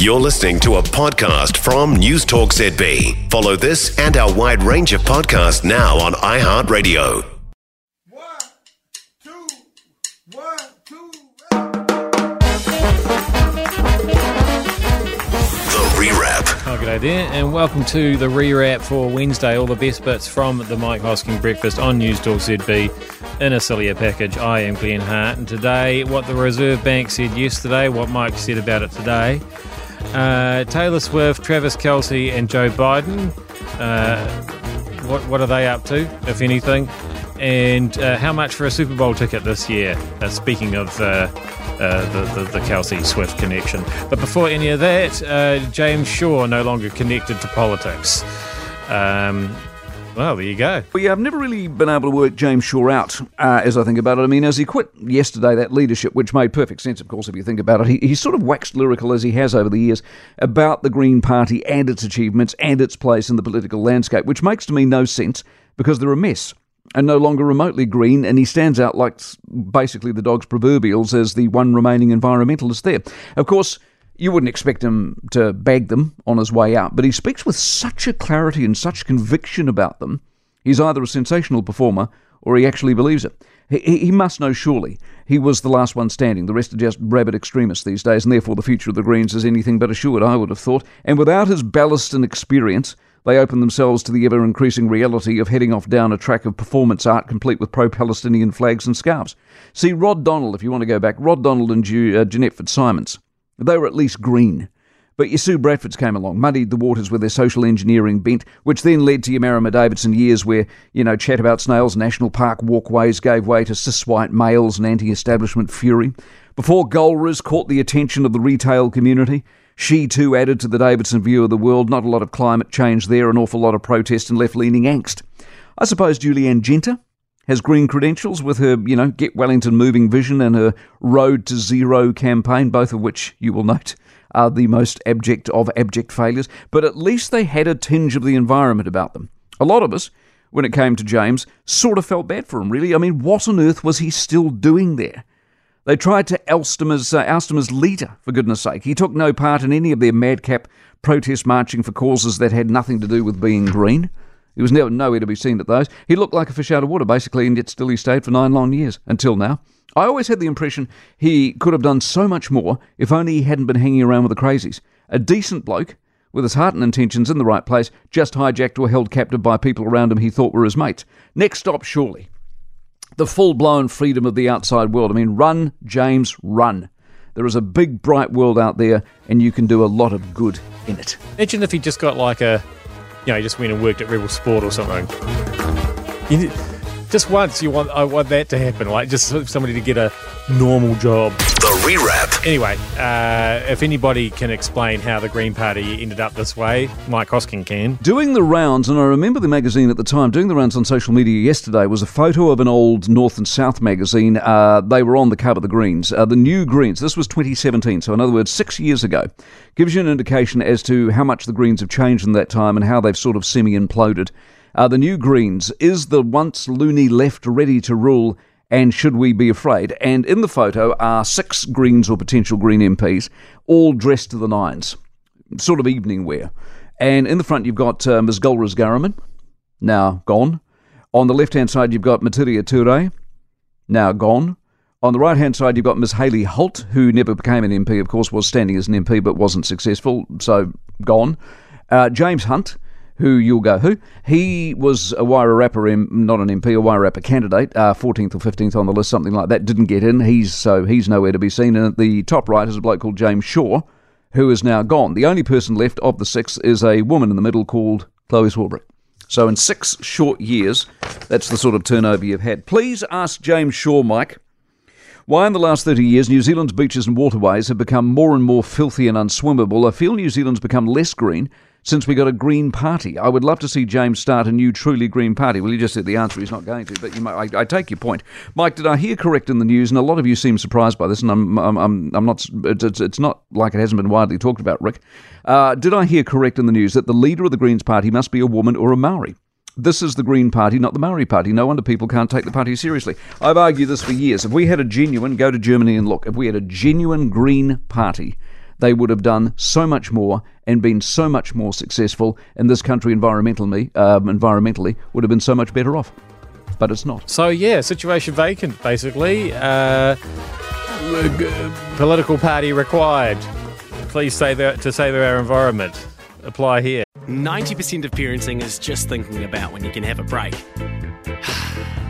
You're listening to a podcast from News Talk ZB. Follow this and our wide range of podcasts now on iHeartRadio. One, two, one, two. The Rewrap. Oh, good day there, and welcome to the rewrap for Wednesday. All the best bits from the Mike Hosking breakfast on News Talk ZB in a sillier package. I am Glenn Hart, and today, what the Reserve Bank said yesterday, what Mike said about it today. Uh, Taylor Swift, Travis Kelce, and Joe Biden. Uh, what what are they up to, if anything? And uh, how much for a Super Bowl ticket this year? Uh, speaking of uh, uh, the, the the Kelce Swift connection, but before any of that, James Shaw no longer connected to politics. Um, well, there you go. Well, yeah, I've never really been able to work James Shaw out uh, as I think about it. I mean, as he quit yesterday, that leadership, which made perfect sense, of course, if you think about it, he, he sort of waxed lyrical as he has over the years about the Green Party and its achievements and its place in the political landscape, which makes to me no sense because they're a mess and no longer remotely green, and he stands out like basically the dog's proverbials as the one remaining environmentalist there. Of course, you wouldn't expect him to bag them on his way out, but he speaks with such a clarity and such conviction about them. He's either a sensational performer or he actually believes it. He, he must know surely he was the last one standing. The rest are just rabid extremists these days, and therefore the future of the Greens is anything but assured, I would have thought. And without his ballast and experience, they open themselves to the ever increasing reality of heading off down a track of performance art complete with pro Palestinian flags and scarves. See, Rod Donald, if you want to go back, Rod Donald and uh, Jeanette Fitzsimons, they were at least green. But your Sue Bradfords came along, muddied the waters with their social engineering bent, which then led to your Marama Davidson years where, you know, chat about snails, national park walkways gave way to cis white males and anti establishment fury. Before Golriz caught the attention of the retail community, she too added to the Davidson view of the world. Not a lot of climate change there, an awful lot of protest and left leaning angst. I suppose Julie Anne Genter has green credentials with her, you know, Get Wellington moving vision and her Road to Zero campaign, both of which you will note are the most abject of abject failures. But at least they had a tinge of the environment about them. A lot of us, when it came to James, sort of felt bad for him, really. I mean, what on earth was he still doing there? They tried to oust him as, uh, oust him as leader, for goodness sake. He took no part in any of their madcap protest marching for causes that had nothing to do with being green. He was never nowhere to be seen at those. He looked like a fish out of water, basically, and yet still he stayed for nine long years, until now. I always had the impression he could have done so much more if only he hadn't been hanging around with the crazies. A decent bloke, with his heart and intentions in the right place, just hijacked or held captive by people around him he thought were his mates. Next stop, surely the full blown freedom of the outside world. I mean, run, James, run. There is a big, bright world out there, and you can do a lot of good in it. Imagine if he just got like a, you know, he just went and worked at Rebel Sport or something. You, just once, you want I want that to happen, like just somebody to get a normal job. The Rewrap. Anyway, uh, if anybody can explain how the Green Party ended up this way, Mike Hosking can. Doing the rounds, and I remember the magazine at the time, doing the rounds on social media yesterday was a photo of an old North and South magazine. Uh, they were on the cover, of the Greens. Uh, the new Greens, this was 2017, so in other words, six years ago. Gives you an indication as to how much the Greens have changed in that time and how they've sort of semi imploded. Uh, the new Greens is the once loony left ready to rule, and should we be afraid? And in the photo are six Greens or potential Green MPs, all dressed to the nines, sort of evening wear. And in the front, you've got uh, Ms. Golriz Ghahraman, now gone. On the left hand side, you've got Metiria Turei, now gone. On the right hand side, you've got Ms. Hayley Holt, who never became an MP, of course, was standing as an MP but wasn't successful, so gone. Uh, James Hunt, who you'll go who? He was a Wairarapa, not an MP, a Wairarapa candidate, uh, 14th or 15th on the list, something like that. Didn't get in. He's so he's nowhere to be seen. And at the top right is a bloke called James Shaw, who is now gone. The only person left of the six is a woman in the middle called Chloe Swarbrick. So in six short years, that's the sort of turnover you've had. Please ask James Shaw, Mike. Why, in the last 30 years, New Zealand's beaches and waterways have become more and more filthy and unswimmable. I feel New Zealand's become less green since we got a Green Party. I would love to see James start a new, truly Green Party. Well, you just said the answer he's not going to, but you might, I, I take your point. Mike, did I hear correct in the news? And a lot of you seem surprised by this, and I'm, I'm, I'm, I'm not, it's, it's- it's not like it hasn't been widely talked about, Rick. Uh, did I hear correct in the news that the leader of the Greens Party must be a woman or a Maori? This is the Green Party, not the Maori Party. No wonder people can't take the party seriously. I've argued this for years. If we had a genuine, go to Germany and look, if we had a genuine Green Party, they would have done so much more and been so much more successful, and this country environmentally, um, environmentally would have been so much better off. But it's not. So yeah, situation vacant basically. Uh, political party required. Please save our, to save our environment. Apply here. 90% of parenting is just thinking about when you can have a break.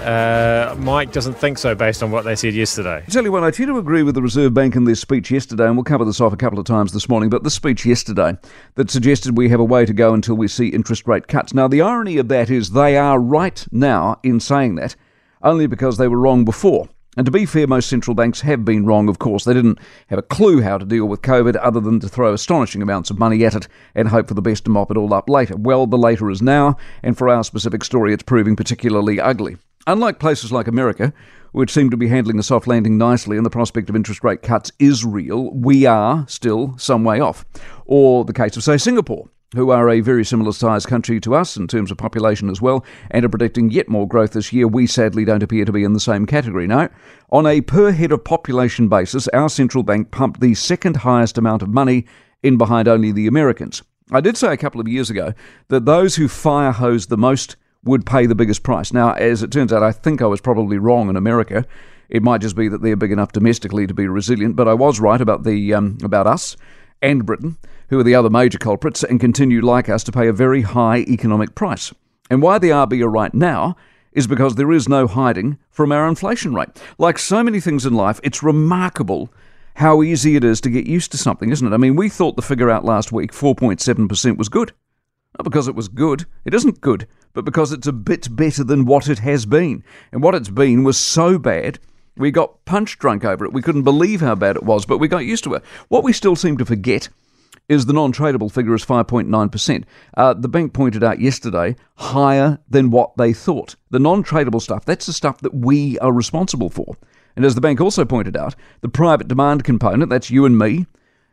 Uh, Mike doesn't think so, based on what they said yesterday. I tell you what, I tend to agree with the Reserve Bank in their speech yesterday, and we'll cover this off a couple of times this morning, but the speech yesterday that suggested we have a way to go until we see interest rate cuts. Now, the irony of that is they are right now in saying that, only because they were wrong before. And to be fair, most central banks have been wrong, of course. They didn't have a clue how to deal with COVID other than to throw astonishing amounts of money at it and hope for the best to mop it all up later. Well, the later is now, and for our specific story, it's proving particularly ugly. Unlike places like America, which seem to be handling the soft landing nicely and the prospect of interest rate cuts is real, we are still some way off. Or the case of, say, Singapore, who are a very similar sized country to us in terms of population as well, and are predicting yet more growth this year. We sadly don't appear to be in the same category. No. On a per head of population basis, our central bank pumped the second highest amount of money in behind only the Americans. I did say a couple of years ago that those who fire hose the most would pay the biggest price. Now, as it turns out, I think I was probably wrong in America. It might just be that they're big enough domestically to be resilient, but I was right about the um, about us and Britain, who are the other major culprits, and continue like us to pay a very high economic price. And why the RB are right now is because there is no hiding from our inflation rate. Like so many things in life, it's remarkable how easy it is to get used to something, isn't it? I mean, we thought the figure out last week, 4.7%, was good. Not because it was good, it isn't good, but because it's a bit better than what it has been. And what it's been was so bad, we got punch drunk over it. We couldn't believe how bad it was, but we got used to it. What we still seem to forget is the non tradable figure is 5.9%. Uh, the bank pointed out yesterday higher than what they thought. The non tradable stuff, that's the stuff that we are responsible for. And as the bank also pointed out, the private demand component, that's you and me,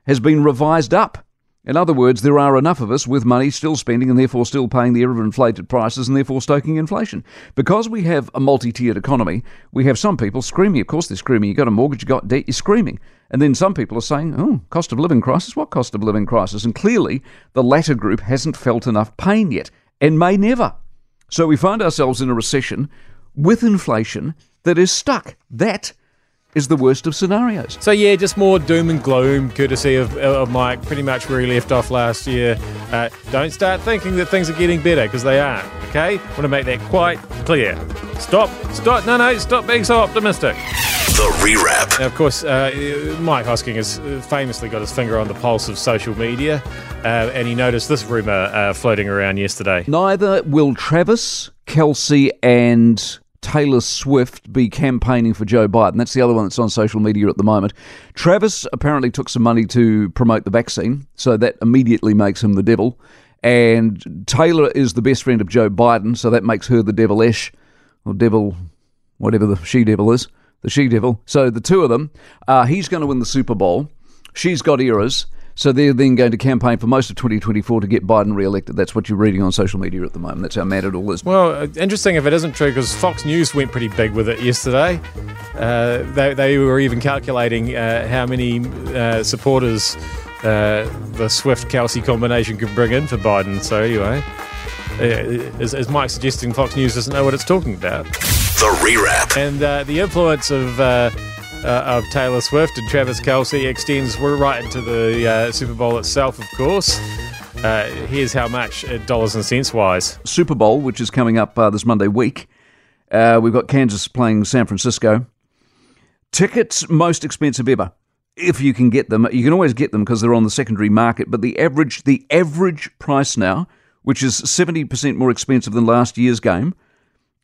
has been revised up. In other words, there are enough of us with money still spending and therefore still paying the ever inflated prices and therefore stoking inflation. Because we have a multi tiered economy, we have some people screaming. Of course, they're screaming. You've got a mortgage, you've got debt, you're screaming. And then some people are saying, oh, cost of living crisis? What cost of living crisis? And clearly, the latter group hasn't felt enough pain yet and may never. So we find ourselves in a recession with inflation that is stuck. That is the worst of scenarios. So yeah, just more doom and gloom, courtesy of, of Mike, pretty much where he left off last year. Uh, don't start thinking that things are getting better because they aren't. Okay, want to make that quite clear. Stop, stop, no, no, stop being so optimistic. The rewrap. Now, of course, uh, Mike Hosking has famously got his finger on the pulse of social media, uh, and he noticed this rumor uh, floating around yesterday. Neither will Travis, Kelce, and Taylor Swift be campaigning for Joe Biden. That's the other one that's on social media at the moment. Travis apparently took some money to promote the vaccine, so that immediately makes him the devil. And Taylor is the best friend of Joe Biden, so that makes her the devilish, or devil, whatever the she devil is, the she devil. So the two of them, uh, he's going to win the Super Bowl. She's got eras. So they're then going to campaign for most of 2024 to get Biden re-elected. That's what you're reading on social media at the moment. That's how mad it all is. Well, uh, interesting if it isn't true because Fox News went pretty big with it yesterday. Uh, they, they were even calculating uh, how many uh, supporters uh, the Swift Kelce combination could bring in for Biden. So, anyway, uh, is, is Mike suggesting Fox News doesn't know what it's talking about? The rewrap. And uh, the influence of. Uh, of Taylor Swift and Travis Kelce extends we're right into the uh, Super Bowl itself, of course. Uh, here's how much, uh, dollars and cents wise. Super Bowl, which is coming up uh, this Monday week. Uh, we've got Kansas playing San Francisco. Tickets most expensive ever, if you can get them. You can always get them because they're on the secondary market. But the average, the average price now, which is seventy percent more expensive than last year's game,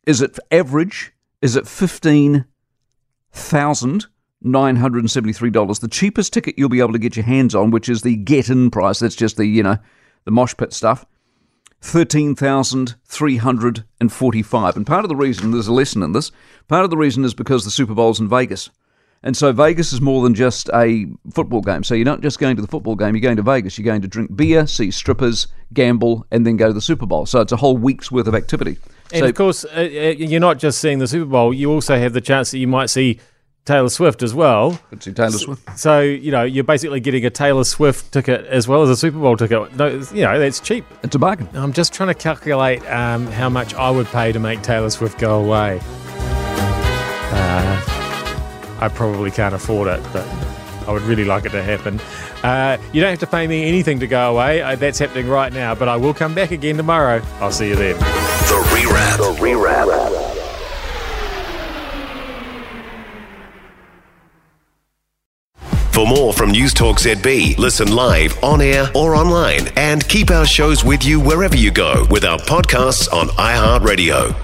is at average is at fifteen thousand $973. The cheapest ticket you'll be able to get your hands on, which is the get in price, that's just the, you know, the mosh pit stuff, 13,345. And part of the reason, there's a lesson in this, part of the reason is because the Super Bowl's in Vegas. And so Vegas is more than just a football game. So you're not just going to the football game, you're going to Vegas. You're going to drink beer, see strippers, gamble, and then go to the Super Bowl. So it's a whole week's worth of activity. And so, of course, uh, uh, you're not just seeing the Super Bowl. You also have the chance that you might see Taylor Swift as well. could see Taylor Swift. So you know you're basically getting a Taylor Swift ticket as well as a Super Bowl ticket. No, you know that's cheap. It's a bargain. I'm just trying to calculate um, how much I would pay to make Taylor Swift go away. Uh, I probably can't afford it, but I would really like it to happen. Uh, you don't have to pay me anything to go away. Uh, that's happening right now, but I will come back again tomorrow. I'll see you then. The rewrap. The rewrap. For more from News Talk ZB, listen live, on air, or online, and keep our shows with you wherever you go with our podcasts on iHeartRadio.